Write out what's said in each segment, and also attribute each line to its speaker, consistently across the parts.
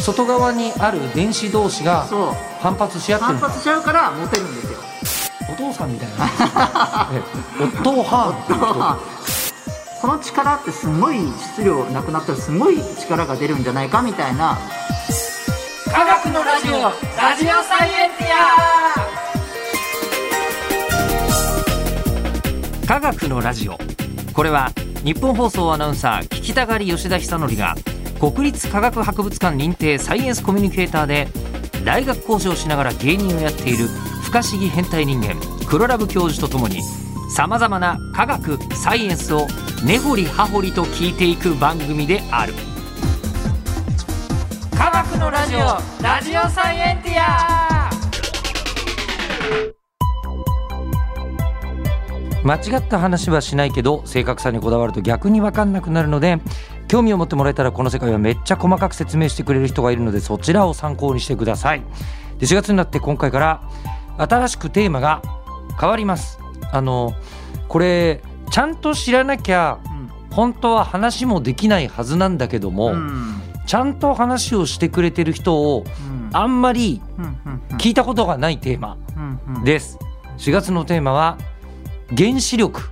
Speaker 1: 外側にある電子同士が
Speaker 2: そう。
Speaker 1: 反発し合ってる。
Speaker 2: 反発しちゃうからモテるんですよ。
Speaker 1: お父さんみたいな。ええお父はんっていう。人
Speaker 2: この力ってすごい質量なくなったらすごい力が出るんじゃないかみたいな。
Speaker 3: 科学のラジオラジオサイエンティア。科学のラジオ。これは日本放送アナウンサー聞きたがり吉田久典が国立科学博物館認定サイエンスコミュニケーターで大学講師をしながら芸人をやっている不可思議変態人間黒ラブ教授とともにさまざまな科学サイエンスを根掘り葉掘りと聞いていく番組である。科学のラジオラジオサイエンティア。
Speaker 1: 間違った話はしないけど正確さにこだわると逆に分かんなくなるので興味を持ってもらえたらこの世界はめっちゃ細かく説明してくれる人がいるのでそちらを参考にしてください。で4月になって今回から新しくテーマが変わります。あのこれちゃんと知らなきゃ本当は話もできないはずなんだけども、
Speaker 2: うん。
Speaker 1: ちゃんと話をしてくれてる人を
Speaker 2: うん。
Speaker 1: あんまり聞いたことがないテーマです。4月のテーマは原子力。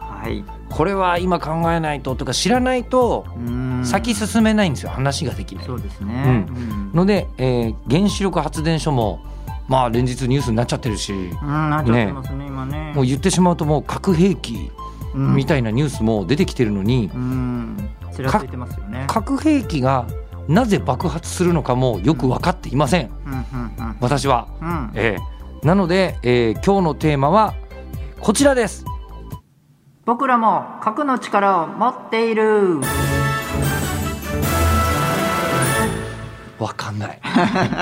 Speaker 2: はい
Speaker 1: これは今考えないととか知らないと
Speaker 2: うん。
Speaker 1: 先進めないんですよ。話ができない。
Speaker 2: そうですね、
Speaker 1: うん。
Speaker 2: うん。
Speaker 1: ので、えー原子力発電所もまあ連日ニュースになっちゃってるし。
Speaker 2: うんね今ね。
Speaker 1: もう言ってしまうともう核兵器
Speaker 2: うん。
Speaker 1: みたいなニュースも出てきてるのに
Speaker 2: うん。ちらついてますよね。
Speaker 1: 核兵器がなぜ爆発するのかもよく分かっていません。私は、
Speaker 2: うんうん。
Speaker 1: えーなので、えー今日のテーマはこちらです
Speaker 2: 僕らも核の力を持っている。
Speaker 1: わかんない。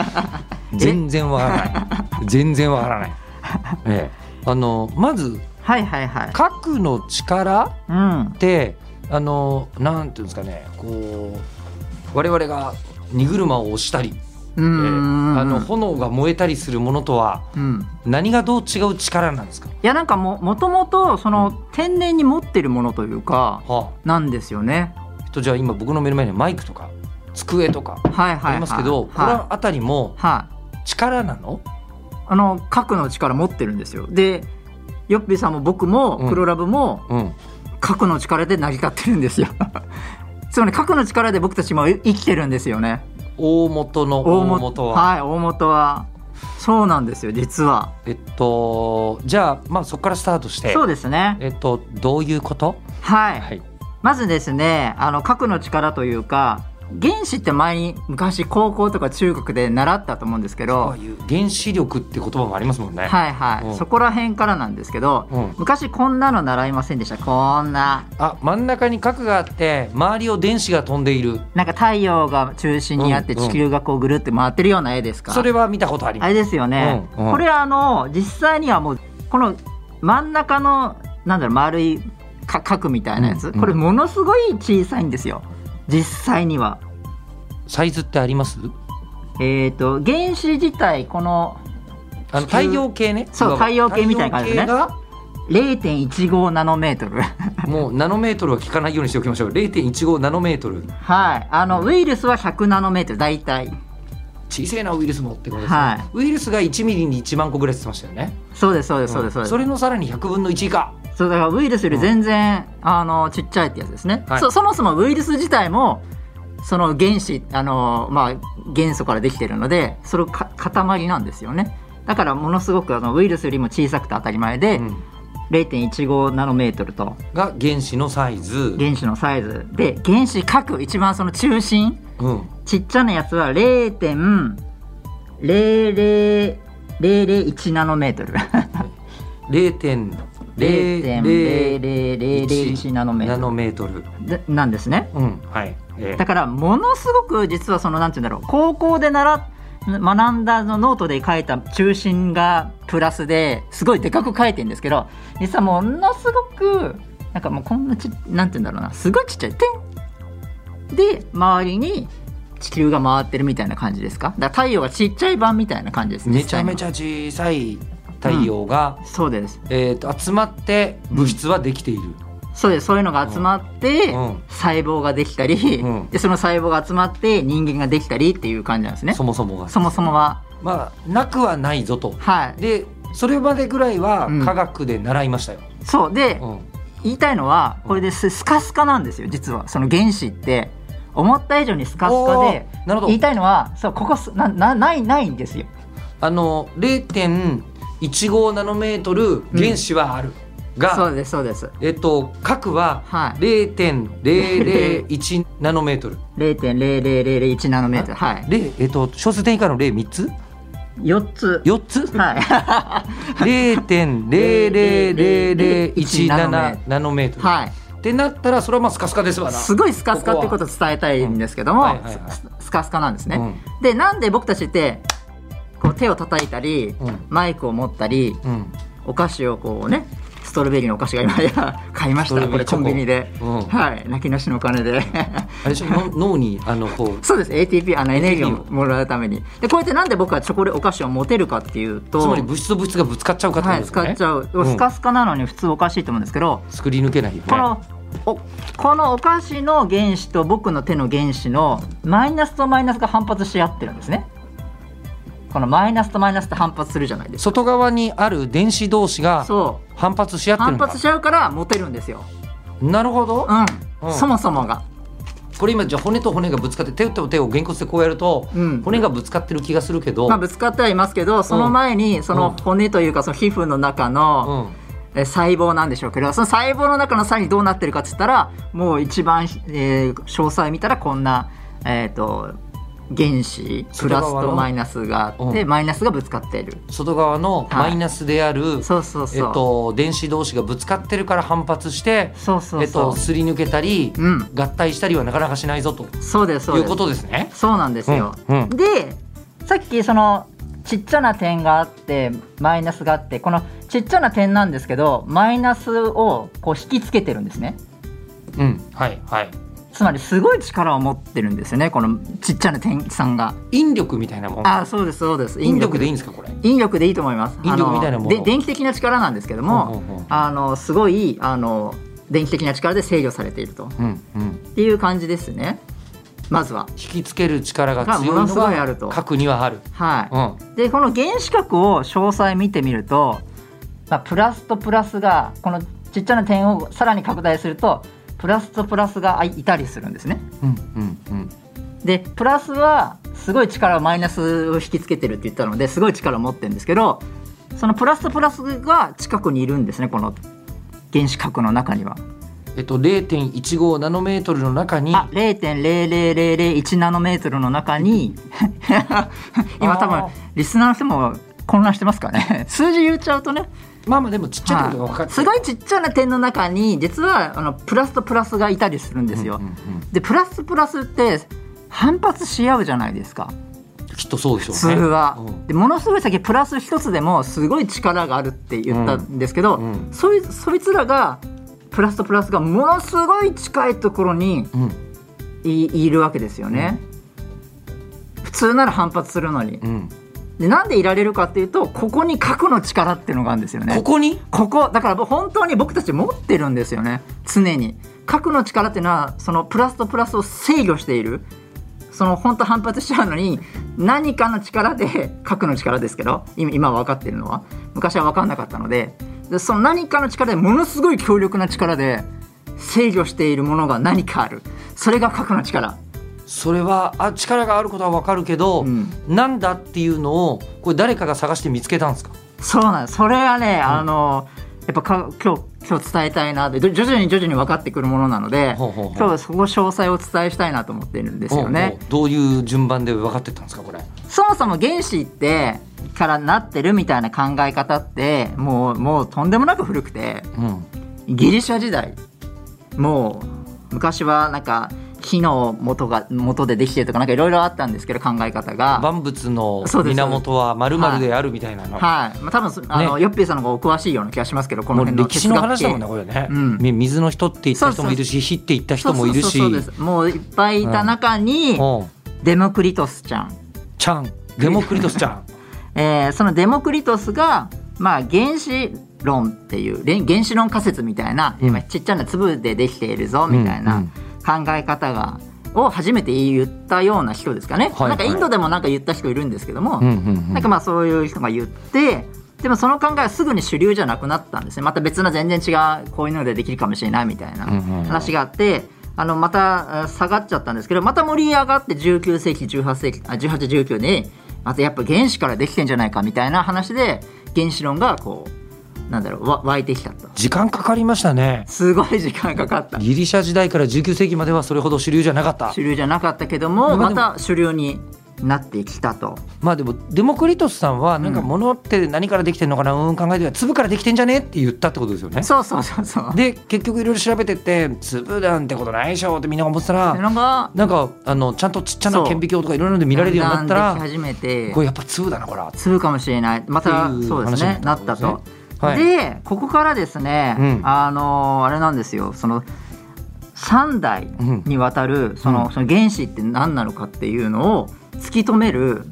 Speaker 1: 全然わからない。全然わからない、ええ。あのまず
Speaker 2: はいはいはい。
Speaker 1: 核の力
Speaker 2: うん。
Speaker 1: ってあのなんていうんですかね。こう我々が荷車を押したり、
Speaker 2: う
Speaker 1: ええ
Speaker 2: ん
Speaker 1: あの炎が燃えたりするものとは
Speaker 2: うん。
Speaker 1: 何がどう違う力なんですか、
Speaker 2: いやなんかももともとその天然に持ってるものというか
Speaker 1: は
Speaker 2: なんですよね。
Speaker 1: あ、えっとじゃあ今僕の目の前にマイクとか机とかありますけど、こ
Speaker 2: はい。
Speaker 1: の辺りも
Speaker 2: はい。
Speaker 1: 力なの？
Speaker 2: あの核の力持ってるんですよ。でヨッピーさんも僕も
Speaker 1: うん。
Speaker 2: 黒ラブも
Speaker 1: うん。
Speaker 2: 核の力で成り立ってるんですよ。つまり核の力で僕たちも生きてるんですよね
Speaker 1: 大元の大元は。
Speaker 2: はい大元は。そうなんですよ実は。
Speaker 1: えっとじゃあまあそこからスタートして。
Speaker 2: そうですね。
Speaker 1: えっとどういうこと？
Speaker 2: はい、
Speaker 1: はい。
Speaker 2: まずですねあの核の力というか原子って前に昔高校とか中学で習ったと思うんですけ
Speaker 1: こ
Speaker 2: ど
Speaker 1: 原子力って言葉もありますもんね。
Speaker 2: はいはい、
Speaker 1: うん。
Speaker 2: そこら辺からなんですけど、
Speaker 1: うん。
Speaker 2: 昔こんなの習いませんでした。こんな。
Speaker 1: あ真ん中に核があって周りを電子が飛んでいる。
Speaker 2: なんか太陽が中心にあって
Speaker 1: うんうん。
Speaker 2: 地球がこうぐるって回ってるような絵ですか、
Speaker 1: それは見たことあります。
Speaker 2: あれですよね、
Speaker 1: うんうん。
Speaker 2: これあの実際にはもうこの真ん中のなんだろう丸いか角みたいなやつ、
Speaker 1: うんうん。
Speaker 2: これものすごい小さいんですよ実際には。
Speaker 1: サイズってあります？
Speaker 2: えー、と原子自体この
Speaker 1: あの太陽系ね。
Speaker 2: そう太陽系みたいな感じですね。
Speaker 1: 太陽
Speaker 2: 0.15ナノメートル。
Speaker 1: もうナノメートルは聞かないようにしておきましょう。0.15ナノメートル。
Speaker 2: はい。あのウイルスは100ナノメートル大体。
Speaker 1: 小さいなウイルスもってことですね、
Speaker 2: はい。
Speaker 1: ウイルスが1ミリに1万個ぐらいって言ってましたよね。
Speaker 2: そうですそうですそうですそうです、
Speaker 1: それのさらに100分の1以下
Speaker 2: そうだからウイルスより全然、あのちっちゃいってやつですね、
Speaker 1: はい。
Speaker 2: そそもそもウイルス自体もその原子あの、まあ、元素からできてるのでそれか塊なんですよね。だからものすごくあのウイルスよりも小さくて当たり前で、
Speaker 1: うん。
Speaker 2: 0.15ナノメートルと。
Speaker 1: が原子のサイズ、
Speaker 2: 原子のサイズで原子核一番その中心
Speaker 1: うん、
Speaker 2: ちっちゃなやつは0.00001ナノメートル
Speaker 1: 0.0001
Speaker 2: 0.00001ナノメート
Speaker 1: ナノメートル、
Speaker 2: なんですね。
Speaker 1: うんはい。えー
Speaker 2: だからものすごく実はそのなんて言うんだろう高校で習っ学んだのノートで書いた中心がプラスですごいでかく書いてるんですけど実はものすごくなんかもうこんなちなんて言うんだろうな。すごいちっちゃい点で周りに地球が回ってるみたいな感じですか？だから太陽がちっちゃい版みたいな感じです。
Speaker 1: めちゃめち
Speaker 2: ゃ
Speaker 1: 小さい太陽が、
Speaker 2: そうです。
Speaker 1: えー、と集まって物質はできている、
Speaker 2: そうです。そういうのが集まって、
Speaker 1: うん。
Speaker 2: 細胞ができたり、
Speaker 1: うん。
Speaker 2: でその細胞が集まって人間ができたりっていう感じなんですね。
Speaker 1: そもそもが。
Speaker 2: そもそもは
Speaker 1: まあなくはないぞと。
Speaker 2: はい。
Speaker 1: でそれまでぐらいは
Speaker 2: うん。
Speaker 1: 科学で習いましたよ、
Speaker 2: そう。で、
Speaker 1: うん。
Speaker 2: 言いたいのはこれですスカスカなんですよ実は。その原子って。思った以上にスカスカで
Speaker 1: おーなるほど。
Speaker 2: 言いたいのはそうここすななないないんですよ。
Speaker 1: あの0.15ナノメートル原子はある、が
Speaker 2: そうですそうです。
Speaker 1: えっと核は
Speaker 2: はい。
Speaker 1: 0.001ナノメートル。
Speaker 2: 0.00001ナノメートル。はい。
Speaker 1: でえっと小数点以下の0三つ
Speaker 2: ？4つ。
Speaker 1: 四つ？
Speaker 2: はい。
Speaker 1: 0.00017ナノメートル、
Speaker 2: はい。
Speaker 1: ってなったらそれはまあスカスカですわな。
Speaker 2: すごいスカスカっていうことを伝えたいんですけども、ススカスカなんですね、
Speaker 1: うん。
Speaker 2: でなんで僕たちってこう手を叩いたり、
Speaker 1: うん。
Speaker 2: マイクを持ったり
Speaker 1: うん。
Speaker 2: お菓子をこうねストロベリーのお菓子が今や 買いました。これコンビニで、
Speaker 1: うん。
Speaker 2: はい。泣きなしのお金で。
Speaker 1: あれで 脳にあのこう。
Speaker 2: そうです。ATP あのエネルギーをもらうために。でこうやってなんで僕はチョコレお菓子を持てるかっていうと
Speaker 1: つまり物質と物質がぶつかっちゃうかってこ
Speaker 2: はい、
Speaker 1: とですかね、
Speaker 2: 使っちゃう、
Speaker 1: うん。
Speaker 2: スカスカなのに普通おかしいと思うんですけど
Speaker 1: 作り抜けないよね。
Speaker 2: このおこのお菓子の原子と僕の手の原子のマイナスとマイナスが反発し合ってるんですねこのマイナスとマイナスって反発するじゃないですか。
Speaker 1: 外側にある電子同士が反発し合ってる
Speaker 2: 反
Speaker 1: んだ。
Speaker 2: 発しちゃうから持てるんですよ。
Speaker 1: なるほど、
Speaker 2: うん、
Speaker 1: うん。
Speaker 2: そもそもが。
Speaker 1: これ今じゃあ骨と骨がぶつかって手と手をげんこつでこうやると、
Speaker 2: うん。
Speaker 1: 骨がぶつかってる気がするけど、
Speaker 2: まあぶつかってはいますけどその前にその骨というかその皮膚の中の
Speaker 1: うん。
Speaker 2: え細胞なんでしょうけどその細胞の中のさらにどうなってるかっつったらもう一番、えー詳細見たらこんな、えー、と原子プラスとマイナスがあって、
Speaker 1: うん。
Speaker 2: マイナスがぶつかっている。
Speaker 1: 外側の
Speaker 2: はい。
Speaker 1: マイナスである、
Speaker 2: そうそうそう、
Speaker 1: えっと、電子同士がぶつかってるから反発して
Speaker 2: そうそうそう、
Speaker 1: えっと、すり抜けたり、
Speaker 2: うん。
Speaker 1: 合体したりはなかなかしないぞと。
Speaker 2: そうですそうです。
Speaker 1: いうことですね。
Speaker 2: そうなんですよ、
Speaker 1: うんうん。
Speaker 2: でさっきそのちっちゃな点があってマイナスがあってこのちっちゃな点なんですけどマイナスをこう引きつけてるんですね。
Speaker 1: うん、はいはい。
Speaker 2: つまりすごい力を持ってるんですよねこのちっちゃな点さんが。
Speaker 1: 引力みたいなもん。
Speaker 2: あそうですそうです。
Speaker 1: 引力でいいん
Speaker 2: い
Speaker 1: ですかこれ？
Speaker 2: 引力でいいと思います。
Speaker 1: 引力みたいなもの。
Speaker 2: あので電気的な力なんですけども、
Speaker 1: ほうほうほう
Speaker 2: あのすごいあの電気的な力で制御されていると。
Speaker 1: うんうん。
Speaker 2: っていう感じですね。まずは。
Speaker 1: 引きつける力が強い
Speaker 2: のす
Speaker 1: の
Speaker 2: ごいあると。
Speaker 1: が核にはある。
Speaker 2: はい、
Speaker 1: うん。
Speaker 2: でこの原子核を詳細見てみると、まあ、プラスとプラスがこのちっちゃな点をさらに拡大するとプラスとプラスがいたりするんですね。
Speaker 1: うんうんうん。
Speaker 2: でプラスはすごい力をマイナスを引きつけてるって言ったのですごい力を持ってるんですけどそのプラスとプラスが近くにいるんですねこの原子核の中には。
Speaker 1: えっと0.15ナノメートルの中に
Speaker 2: あ0.00001ナノメートルの中に 今多分リスナーの人も混乱してますかね数字言っちゃうとね
Speaker 1: まあまあでもちっちゃいことが分かって
Speaker 2: すごいちっちゃな点の中に実はあのプラスとプラスがいたりするんですよ。でプラスプラスって反発し合うじゃないですか
Speaker 1: きっとそうでしょ
Speaker 2: 普
Speaker 1: うね。
Speaker 2: 通は。
Speaker 1: うん
Speaker 2: でものすごい先プラス一つでもすごい力があるって言ったんですけど、
Speaker 1: うんうん
Speaker 2: そいそいつらがプラスとプラスがものすごい近いところに
Speaker 1: うん
Speaker 2: いいるわけですよね。普通なら反発するのに。
Speaker 1: うん。
Speaker 2: でなんでいられるかっていうとここに核の力っていうのがあるんですよね。
Speaker 1: ここに？
Speaker 2: ここだから本当に僕たち持ってるんですよね。常に。核の力っていうのはそのプラスとプラスを制御している。その本当反発しちゃうのに何かの力で核の力ですけど今今分かっているのは。昔は分かんなかったので。でその何かの力でものすごい強力な力で制御しているものが何かある。それが核の力
Speaker 1: それはあ力があることは分かるけど、
Speaker 2: うん。
Speaker 1: なんだっていうのをこれ誰かが探して見つけたんですか？
Speaker 2: そうなんです。それはね、あのやっぱか今日今日伝えたいなって徐々に徐々に分かってくるものなので
Speaker 1: ほうほうほう。
Speaker 2: 今日はそこ詳細をお伝えしたいなと思っているんですよね。
Speaker 1: どういう順番で分かってったんですかこれ？
Speaker 2: そもそも原子ってからなってるみたいな考え方ってもうもうとんでもなく古くて
Speaker 1: うん。
Speaker 2: ギリシャ時代もう昔はなんか木の元が元でできてるとかなんかいろいろあったんですけど考え方が。
Speaker 1: 万物の源はまるであるみたいなの、
Speaker 2: はい、まあ、多分そあの、
Speaker 1: ね。
Speaker 2: ヨッピーさんの方がお詳しいような気がしますけどこの辺の
Speaker 1: 歴史の話だもんねこれね、
Speaker 2: うん。
Speaker 1: み水の人って言った人もいるし火って言った人もいるし。
Speaker 2: もういっぱいいた中に、
Speaker 1: うん。
Speaker 2: デモクリトスちゃん、
Speaker 1: ちゃん。デモクリトスちゃん。
Speaker 2: えーそのデモクリトスがまあ原子論っていう原子論仮説みたいな、
Speaker 1: う
Speaker 2: ちっちゃな粒でできているぞみたいな。
Speaker 1: うん
Speaker 2: 考え方が。を初めて言ったような人ですかね、
Speaker 1: はい
Speaker 2: なんかインドでもなんか言った人いるんですけども、
Speaker 1: うんうんうん。
Speaker 2: なんかまあそういう人が言ってでもその考えはすぐに主流じゃなくなったんですね。また別な全然違うこういうのでできるかもしれないみたいな話があってあのまたあ下がっちゃったんですけどまた盛り上がって19世紀18世紀あ1819でまたやっぱ原子からできてんじゃないかみたいな話で原子論がこうなんだろうわ湧いてきたと。
Speaker 1: 時間かかりましたね。
Speaker 2: すごい時間かかった。
Speaker 1: ギリシャ時代から19世紀まではそれほど主流じゃなかった。
Speaker 2: 主流じゃなかったけどもまた主流になってきたと。
Speaker 1: まあでもデモクリトスさんはなんか物って何からできてんのかな？うん考えては粒からできてんじゃねって言ったってことですよね。
Speaker 2: そうそうそうそう。
Speaker 1: で結局いろいろ調べてって粒なんてことないでしょってみんなが思ってたら
Speaker 2: それが
Speaker 1: なんかあのちゃんとちっちゃな顕微鏡とかいろいろので見られるようになったら
Speaker 2: 始めて。
Speaker 1: これやっぱ粒だなこれは。
Speaker 2: 粒かもしれない。またそうですね。
Speaker 1: なっ
Speaker 2: たたと。
Speaker 1: はい。
Speaker 2: でここからですね、
Speaker 1: うん。
Speaker 2: あのあれなんですよ。その3代にわたるその,、
Speaker 1: うん。
Speaker 2: その原子って何なのかっていうのを突き止める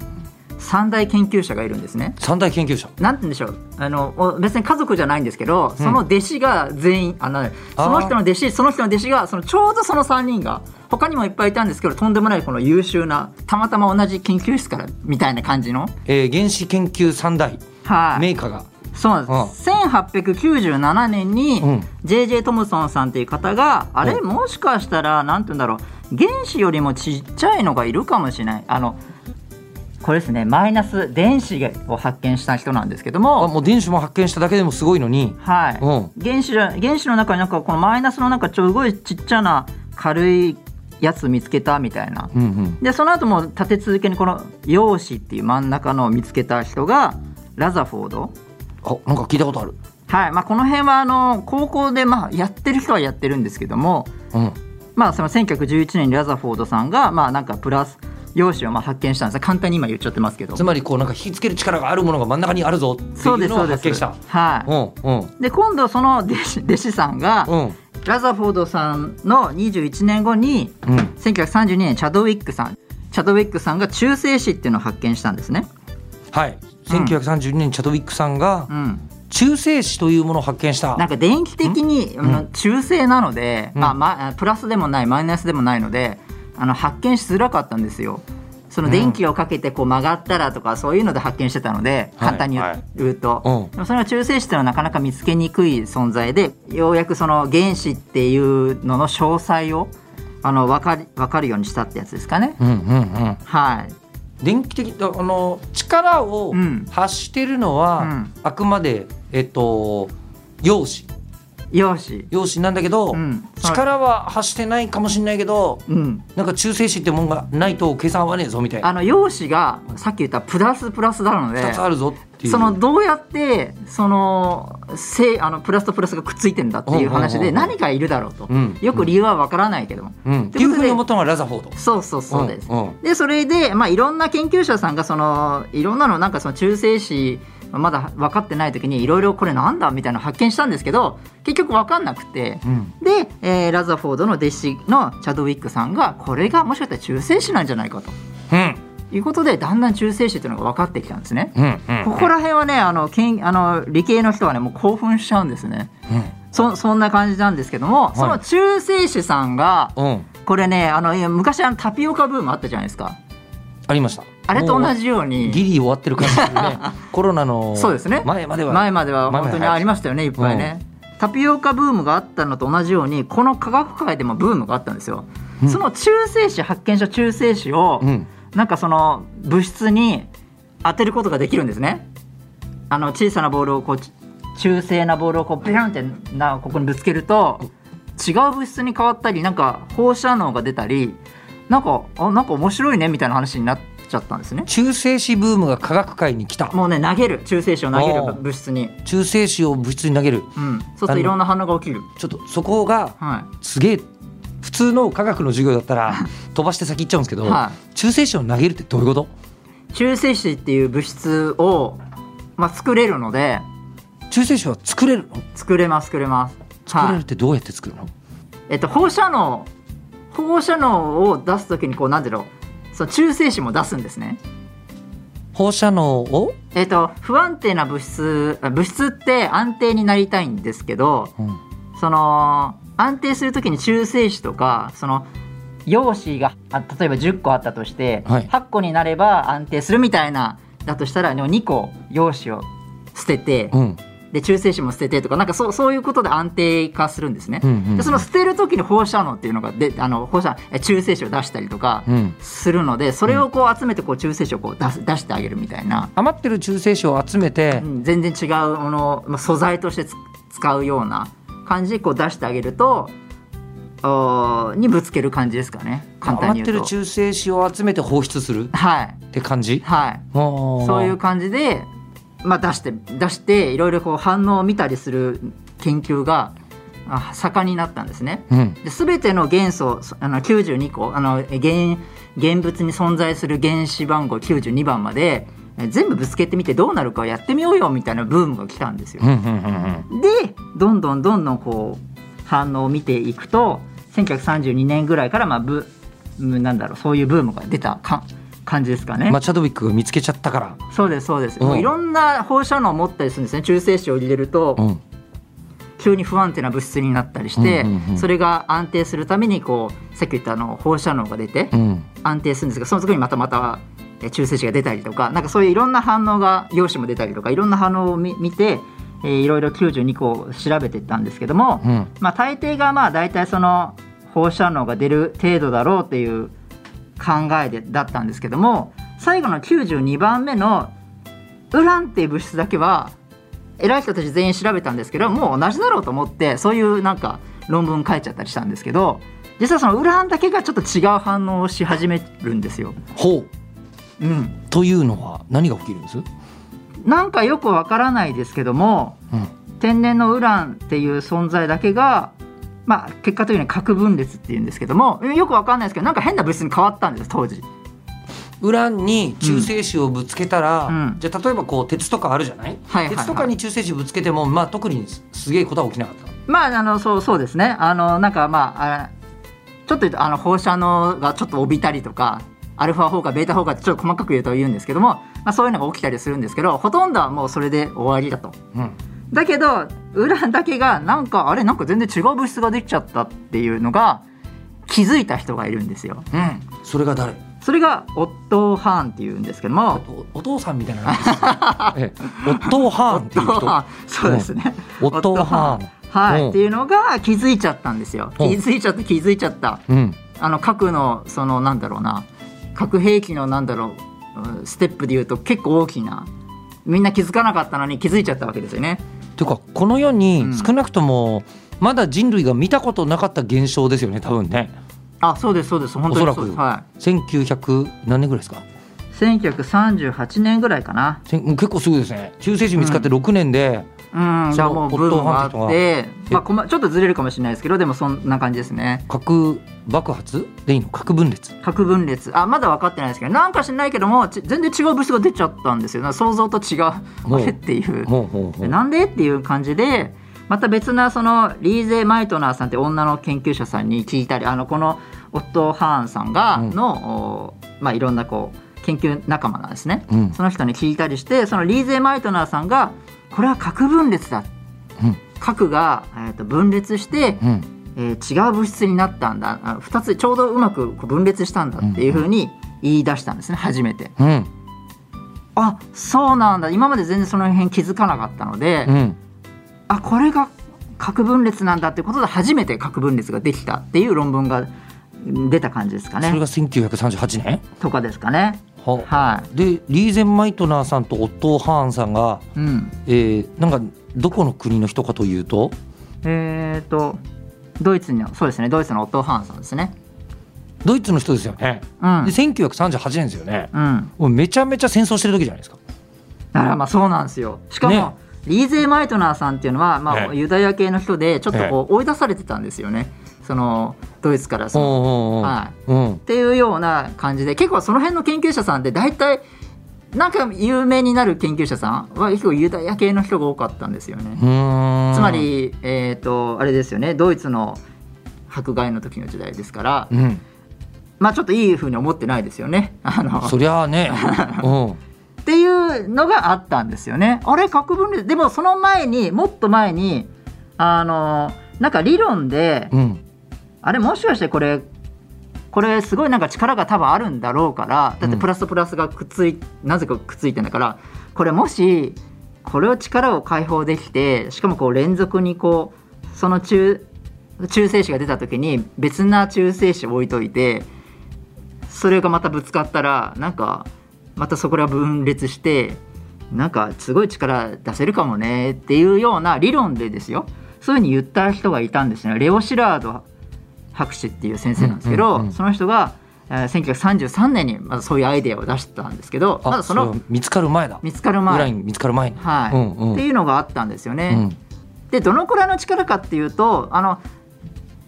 Speaker 2: 3大研究者がいるんですね。
Speaker 1: 三大研究者。
Speaker 2: なんて言うんでしょう。あのお別に家族じゃないんですけど、その弟子が全員あのその人の弟子その人の弟子がそのちょうどその3人が他にもいっぱいいたんですけどとんでもないこの優秀なたまたま同じ研究室からみたいな感じの、
Speaker 1: えー原子研究三大
Speaker 2: はい、
Speaker 1: メーカーが
Speaker 2: そうなんです、1897年に
Speaker 1: うん。
Speaker 2: J.J. トムソンさんっていう方が、あれ
Speaker 1: うん
Speaker 2: もしかしたらなんて言うんだろう原子よりもちっちゃいのがいるかもしれない。あのこれですねマイナス電子を発見した人なんですけど
Speaker 1: あ
Speaker 2: も
Speaker 1: もう電子も発見しただけでもすごいのに。
Speaker 2: はい、
Speaker 1: うん。
Speaker 2: 原子原子の中になんかこのマイナスのなんかちょすごいちっちゃな軽いやつ見つけたみたいな。
Speaker 1: うんうん。
Speaker 2: でその後も立て続けにこの陽子っていう真ん中のを見つけた人がラザフォード
Speaker 1: あなんか聞いたことある。
Speaker 2: はい。まあ、この辺はあの高校でまあやってる人はやってるんですけども、
Speaker 1: うん。
Speaker 2: まあ、その1911年にラザフォードさんがまあなんかプラス用紙をまあ発見したんです。簡単に今言っちゃってますけど。
Speaker 1: つまりこうなんか引きつける力があるものが真ん中にあるぞってい
Speaker 2: そう
Speaker 1: うのを発見した。
Speaker 2: はい、
Speaker 1: うんうん。
Speaker 2: で今度その弟子弟子さんが、
Speaker 1: うん。
Speaker 2: ラザフォードさんの21年後に
Speaker 1: うん。
Speaker 2: 1932年チャドウィックさん。チャドウィックさんが中性子っていうのを発見したんですね。
Speaker 1: はい1932年チャドウィックさんが
Speaker 2: うん、
Speaker 1: 中性子というものを発見した。
Speaker 2: なんか電気的に、あの中性なので、
Speaker 1: うん。
Speaker 2: まあまあ、プラスでもないマイナスでもないのであの発見しづらかったんですよ。その電気をかけてこう曲がったらとかそういうので発見してたので、
Speaker 1: はい。
Speaker 2: 簡単に言うと、
Speaker 1: うん。
Speaker 2: でもそれは中性子っていうのはなかなか見つけにくい存在でようやくその原子っていうのの詳細をあの分かり分かるようにしたってやつですかね。
Speaker 1: うんうんうん。
Speaker 2: はい、
Speaker 1: 電気的あの力を
Speaker 2: うん。
Speaker 1: 発してるのは、
Speaker 2: うん。
Speaker 1: あくまでえっと陽子
Speaker 2: 陽子、
Speaker 1: 陽子なんだけど、
Speaker 2: うん。
Speaker 1: 力は発してないかもしれないけど
Speaker 2: うん、
Speaker 1: なんか中性子ってもんがないと計算合わねえぞみたいな。
Speaker 2: あの陽子がさっき言ったプラスプラスなので
Speaker 1: 2つあるぞっていう。
Speaker 2: そのどうやってその正あのプラスとプラスがくっついてんだっていう話で
Speaker 1: うんうんうんうん。
Speaker 2: 何かいるだろうと、
Speaker 1: うん。
Speaker 2: よく理由はわからないけど。も、
Speaker 1: うん、っていうふうに思ったのがラザフォード。
Speaker 2: そうそうそうです。
Speaker 1: うんうん。
Speaker 2: でそれで、まあ、いろんな研究者さんがそのいろんなのなんかその中性子まだ分かってない時にいろいろこれなんだみたいなの発見したんですけど結局分かんなくて。
Speaker 1: うん。
Speaker 2: で、えーラザフォードの弟子のチャドウィックさんがこれがもしかしたら中性子なんじゃないかと。
Speaker 1: うん。
Speaker 2: いうことでだんだん中性子っていうのが分かってきたんですね。
Speaker 1: うんうん
Speaker 2: ここら辺はねあのけんあの理系の人はねもう興奮しちゃうんですね。そそんな感じなんですけども、その中性子さんがこれねあの昔あのタピオカブームあったじゃないですか。
Speaker 1: ありました。
Speaker 2: あれと同
Speaker 1: も
Speaker 2: じよう
Speaker 1: う
Speaker 2: に
Speaker 1: ギリ終わってる感じするね。コロナの
Speaker 2: そうですね。
Speaker 1: 前までは。
Speaker 2: 前までは本当にありましたよねいっぱいね、タピオカブームがあったのと同じようにこの科学界でもブームがあったんですよ、
Speaker 1: うん。
Speaker 2: その中性子発見した中性子を、
Speaker 1: うん。
Speaker 2: なんかその物質に当てることができるんですね。あの小さなボールをこうち中性なボールをこうビャンってなここにぶつけると違う物質に変わったりなんか放射能が出たりなんかあなんか面白いねみたいな話になっちゃったんですね。
Speaker 1: 中性子ブームが科学界に来た。
Speaker 2: もうね投げる。中性子を投げる物質に、
Speaker 1: 中性子を物質に投げる。
Speaker 2: うん、そうするといろんな反応が起きる。
Speaker 1: ちょっとそこが
Speaker 2: は
Speaker 1: すげえ普通の科学の授業だったら 飛ばして先行っちゃうんですけど、
Speaker 2: は
Speaker 1: 中性子を投げるってどういうこと？
Speaker 2: い、中性子っていう物質を、まあ、作れるので
Speaker 1: 中性子は作れるの？
Speaker 2: 作れます作れます。
Speaker 1: 作れ
Speaker 2: はい
Speaker 1: るってどうやって作るの？
Speaker 2: えっと、放射能放射能を出すときにこうなんていうの？その中性子も出すんですね。
Speaker 1: 放射能を、
Speaker 2: えっ、と不安定な物質あ物質って安定になりたいんですけど
Speaker 1: うん。
Speaker 2: その安定するときに中性子とかその陽子があ例えば10個あったとして、
Speaker 1: はい。
Speaker 2: 8個になれば安定するみたいなだとしたらでも2個陽子を捨てて、
Speaker 1: うん
Speaker 2: で中性子も捨ててとかなんかそうそういうことで安定化するんですね。
Speaker 1: うんうん
Speaker 2: でその捨てる時に放射能っていうのがであの放射え中性子を出したりとか
Speaker 1: うん。
Speaker 2: するのでそれをこう集めてこう中性子をこう出す出してあげるみたいな、
Speaker 1: 余ってる中性子を集めて
Speaker 2: う、ん。全然違うものをまあ素材としてつ使うような感じでこう出してあげるとにぶつける感じですかね。簡単に
Speaker 1: 余ってる。中性子を集めて放出する？
Speaker 2: はい。
Speaker 1: って感じ？
Speaker 2: はい。
Speaker 1: そ
Speaker 2: そういう感じで、まあ、出して出していろいろこう反応を見たりする研究があ盛んになったんですね。
Speaker 1: うん。
Speaker 2: で全ての元素そあの92個あの現現物に存在する原子番号92番までえ全部ぶつけてみてどうなるかやってみようよみたいなブームが来たんですよ。でどんどんどんどんこう反応を見ていくと1932年ぐらいからまあブうんなんだろうそういうブームが出たか感じですかね。
Speaker 1: まあ、チャドウィックが見つけちゃったから、
Speaker 2: そうですそうです、
Speaker 1: うん。
Speaker 2: もういろんな放射能を持ったりするんですね。中性子を入れると、
Speaker 1: うん。
Speaker 2: 急に不安定な物質になったりして、
Speaker 1: うんうんうん
Speaker 2: それが安定するためにこうさっき言ったあの放射能が出て
Speaker 1: うん。
Speaker 2: 安定するんですがその時にまたまたえ中性子が出たりとかなんかそういういろんな反応が陽子も出たりとかいろんな反応を見見て、えーいろいろ92個調べていったんですけども、
Speaker 1: うん。
Speaker 2: まあ、大抵がまあ大体その放射能が出る程度だろうっていう考えでだったんですけども最後の92番目のウランっていう物質だけは偉い人たち全員調べたんですけどもう同じだろうと思ってそういうなんか論文書いちゃったりしたんですけど実はそのウランだけがちょっと違う反応をし始めるんですよ。
Speaker 1: ほう。
Speaker 2: うん、
Speaker 1: というのは何が起きるんです、
Speaker 2: なんかよくわからないですけども
Speaker 1: うん。
Speaker 2: 天然のウランっていう存在だけが、まあ、結果的には核分裂っていうんですけどもよくわかんないですけどなんか変な物質に変わったんです当時。
Speaker 1: ウランに中性子をぶつけたら、
Speaker 2: うん。
Speaker 1: じゃあ例えばこう鉄とかあるじゃない、
Speaker 2: はいはいはい。
Speaker 1: 鉄とかに中性子ぶつけても、まあ、特にすげえことは起きなかった。
Speaker 2: まああのそうそうですね。あのなんかまああちょっとあの放射能がちょっと帯びたりとかアルファ砲火ベータ砲火ってちょっと細かく言うと言うんですけども、まあ、そういうのが起きたりするんですけどほとんどはもうそれで終わりだと。
Speaker 1: うん
Speaker 2: だけどウランだけがなんかあれなんか全然違う物質ができちゃったっていうのが気づいた人がいるんですよ。
Speaker 1: うん。それが誰？
Speaker 2: それがオットー・ハーンっていうんですけども。
Speaker 1: おお父さんみたいな ええオットー・ハーンっていう人？
Speaker 2: そうですね。
Speaker 1: オットー・ハーン。
Speaker 2: はい、
Speaker 1: うん。
Speaker 2: っていうのが気づいちゃったんですよ。気
Speaker 1: うん。
Speaker 2: づいちゃった気づいちゃった。
Speaker 1: うん。
Speaker 2: あの核のそのなんだろうな。核兵器のなんだろううんステップで言うと結構大きな。みんな気づかなかったのに気づいちゃったわけですよね。
Speaker 1: ていうかこの世に
Speaker 2: うん。
Speaker 1: 少なくともまだ人類が見たことなかった現象ですよね多分ね。
Speaker 2: あそうですそうです。本当にそうです。
Speaker 1: おそら
Speaker 2: は
Speaker 1: 1900何年ぐらいですか？
Speaker 2: い。1938年ぐらいかな。
Speaker 1: 結構すぐですね。中性子見つかって6年で、
Speaker 2: うん、
Speaker 1: その
Speaker 2: がもうブームがあってまあこま、ちょっとずれるかもしれないですけどでもそんな感じですね。
Speaker 1: 核爆発？でいいの？核分裂？
Speaker 2: 核分裂。あまだ分かってないですけどなんか知らないけどもち全然違う物質が出ちゃったんですよ。想像と違う。あれっていう。なんでっていう感じでまた別なそのリーゼ・マイトナーさんって女の研究者さんに聞いたりあのこのオットー・ハーンさんが
Speaker 1: うん。
Speaker 2: まあ、いろんなこう研究仲間なんですね。
Speaker 1: うん。
Speaker 2: その人に聞いたりしてそのリーゼ・マイトナーさんがこれは核分裂だ。
Speaker 1: うん。
Speaker 2: 核が、えー、と分裂して、
Speaker 1: うん。
Speaker 2: えー違う物質になったんだ。あ2つちょうどうまくこう分裂したんだっていうふうに言い出したんですね初めて。
Speaker 1: うん。
Speaker 2: あそうなんだ。今まで全然その辺気づかなかったので、
Speaker 1: うん。
Speaker 2: あこれが核分裂なんだってことで初めて核分裂ができたっていう論文が出た感じですかね。
Speaker 1: それが1938年？
Speaker 2: とかですかね
Speaker 1: は。
Speaker 2: はい。
Speaker 1: でリーゼンマイトナーさんとオットー・ハーンさんが、
Speaker 2: うん。
Speaker 1: えーなんかどこの国の人かというと？
Speaker 2: えっ、とドイツのそうですねドイツのオットー・ハーンさんですね。
Speaker 1: ドイツの人ですよね。
Speaker 2: うん。
Speaker 1: で1938年ですよね。
Speaker 2: うん。
Speaker 1: もうめちゃめちゃ戦争してる時じゃないですか。
Speaker 2: だからまあそうなんですよ。しかも、
Speaker 1: ね。
Speaker 2: リーゼー・マイトナーさんっていうのは、まあ、
Speaker 1: ええ。
Speaker 2: ユダヤ系の人でちょっとこう追い出されてたんですよねそのドイツからその、は
Speaker 1: うん。
Speaker 2: っていうような感じで結構その辺の研究者さんって大体なんか有名になる研究者さんは結構ユダヤ系の人が多かったんですよね。つま、り、えっ、と、あれですよね、ドイツの迫害の時の時代ですから、
Speaker 1: うん、
Speaker 2: まあちょっといいふうに思ってないですよね。あの、
Speaker 1: そりゃあね、うん、
Speaker 2: っていうのがあったんですよね。あれ核分裂でもその前にもっと前にあのなんか理論で
Speaker 1: うん
Speaker 2: あれもしかしてこれこれすごいなんか力が多分あるんだろうからだってプラスとプラスがくっついなぜかくっついてんだからこれもしこれを力を解放できてしかもこう連続にこうその中中性子が出た時に別な中性子を置いといてそれがまたぶつかったらなんかまたそこら分裂してなんかすごい力出せるかもねっていうような理論でですよ。そういうふうに言った人がいたんですね。レオ・シラード博士っていう先生なんですけど、
Speaker 1: うんうんうん。
Speaker 2: その人が、えー1933年にまずそういうアイデアを出したんですけど
Speaker 1: あ
Speaker 2: まだその
Speaker 1: 見つかる前だ。
Speaker 2: 見つかる前。
Speaker 1: 見つかる前に。
Speaker 2: はい。
Speaker 1: うんうん。
Speaker 2: っていうのがあったんですよね。
Speaker 1: うん。
Speaker 2: でどのくらいの力かっていうとあの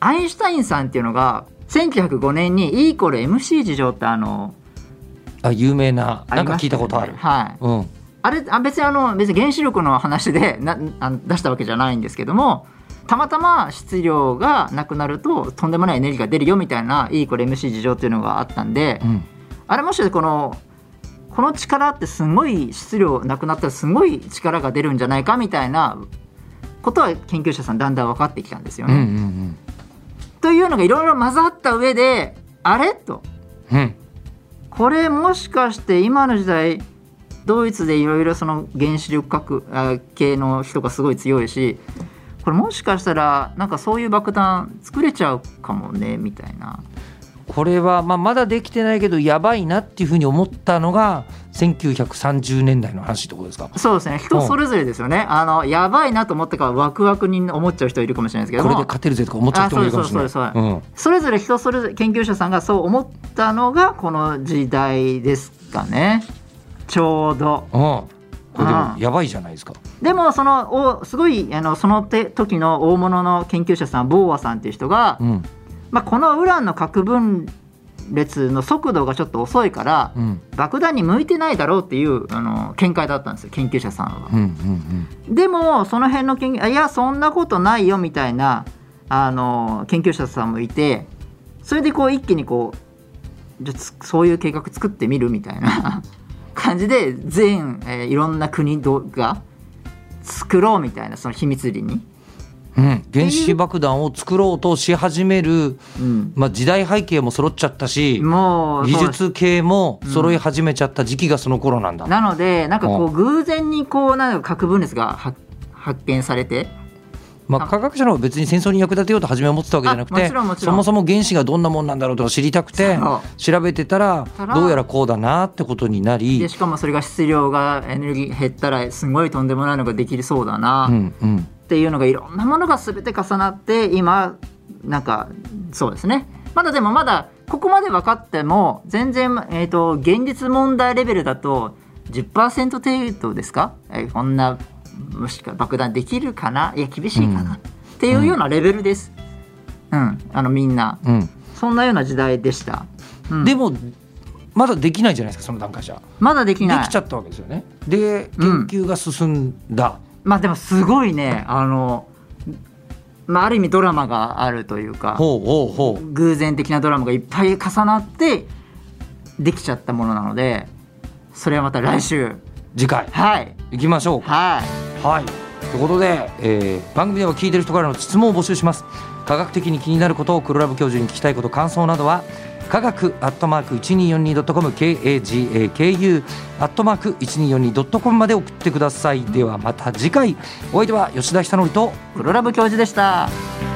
Speaker 2: アインシュタインさんっていうのが1905年に E イコール MC 事情ってあの
Speaker 1: あ有名な
Speaker 2: あ
Speaker 1: なんか聞いたことある。
Speaker 2: はい。
Speaker 1: うん。
Speaker 2: あれあ別にあの別に原子力の話でなあの出したわけじゃないんですけどもたまたま質量がなくなるととんでもないエネルギーが出るよみたいな E イコール MC 事情っていうのがあったんで、
Speaker 1: うん。
Speaker 2: あれもしかしてこのこの力ってすごい質量なくなったらすごい力が出るんじゃないかみたいなことは研究者さんだんだん分かってきたんですよ
Speaker 1: うんう
Speaker 2: ね。
Speaker 1: ん。
Speaker 2: というのがいろいろ混ざった上であれ？と。
Speaker 1: うんうん。
Speaker 2: これもしかして今の時代ドイツでいろいろその原子力核あ系の人がすごい強いしこれもしかしたらなんかそういう爆弾作れちゃうかもねみたいな。
Speaker 1: これはまあまだできてないけどやばいなっていうふうに思ったのが1930年代の話ってことですか？
Speaker 2: そうですね。人それぞれですよね。あのやばいなと思ったからワクワクに思っちゃう人いるかもしれないですけど。
Speaker 1: これで
Speaker 2: も
Speaker 1: 勝てるぜとか思っちゃう人もいるかもしれない
Speaker 2: それぞれ人それぞれ研究者さんがそう思ったのがこの時代ですかね。ちょうど。
Speaker 1: うんこれでも
Speaker 2: うん。
Speaker 1: やばいじゃないですか。
Speaker 2: でもそのおすごいあのそのて時の大物の研究者さんボーアさんっていう人が、
Speaker 1: うん。
Speaker 2: まあ、このウランの核分裂の速度がちょっと遅いから、
Speaker 1: うん。
Speaker 2: 爆弾に向いてないだろうっていうあの見解だったんですよ研究者さんは。
Speaker 1: うんうん
Speaker 2: でもその辺の研究あいやそんなことないよみたいなあの研究者さんもいてそれでこう一気にこうじゃそういう計画作ってみるみたいな感じで全、えーいろんな国どが作ろうみたいなその秘密裏に、
Speaker 1: うん。うん原子爆弾を作ろうとし始める
Speaker 2: うん、
Speaker 1: まあ時代背景も揃っちゃったし
Speaker 2: もう
Speaker 1: 技術系も揃い始めちゃった時期がその頃なんだ。
Speaker 2: なのでなんかこう偶然にこうなんか核分裂が発発見されて
Speaker 1: まあ、科学者の別に戦争に役立てようと初めは思ってたわけじゃなくてそもそも原子がどんなもんなんだろうとか知りたくて調べてたらどうやらこうだなってことになり
Speaker 2: でしかもそれが質量がエネルギー減ったらすごいとんでもないのができそうだな、っていうのがいろんなものが全て重なって今なんかそうですね。まだでもまだここまで分かっても全然、えー、と現実問題レベルだと10%程度ですか、えーこんなもしか爆弾できるかな？いや厳しいかな、
Speaker 1: うん
Speaker 2: っていうようなレベルです。うん、あのみんな。
Speaker 1: うん。
Speaker 2: そんなような時代でした。うん。
Speaker 1: でもまだできないじゃないですかその段階じゃ。
Speaker 2: まだできない。
Speaker 1: できちゃったわけですよね。で
Speaker 2: うん
Speaker 1: 研究が進んだ、
Speaker 2: まあでもすごいね。あの、まあ、ある意味ドラマがあるというか
Speaker 1: ほうほうほう。
Speaker 2: 偶然的なドラマがいっぱい重なってできちゃったものなのでそれはまた来週。
Speaker 1: 次回。
Speaker 2: はい。
Speaker 1: 行きましょう。か
Speaker 2: はい
Speaker 1: はい。ということで、えー番組では聞いてる人からの質問を募集します。科学的に気になることを黒ラブ教授に聞きたいこと感想などは科学アットマーク 1242.com KAGAKU アットマーク 1242.com まで送ってください。ではまた次回。お相手は吉田久典と
Speaker 2: 黒ラブ教授でした。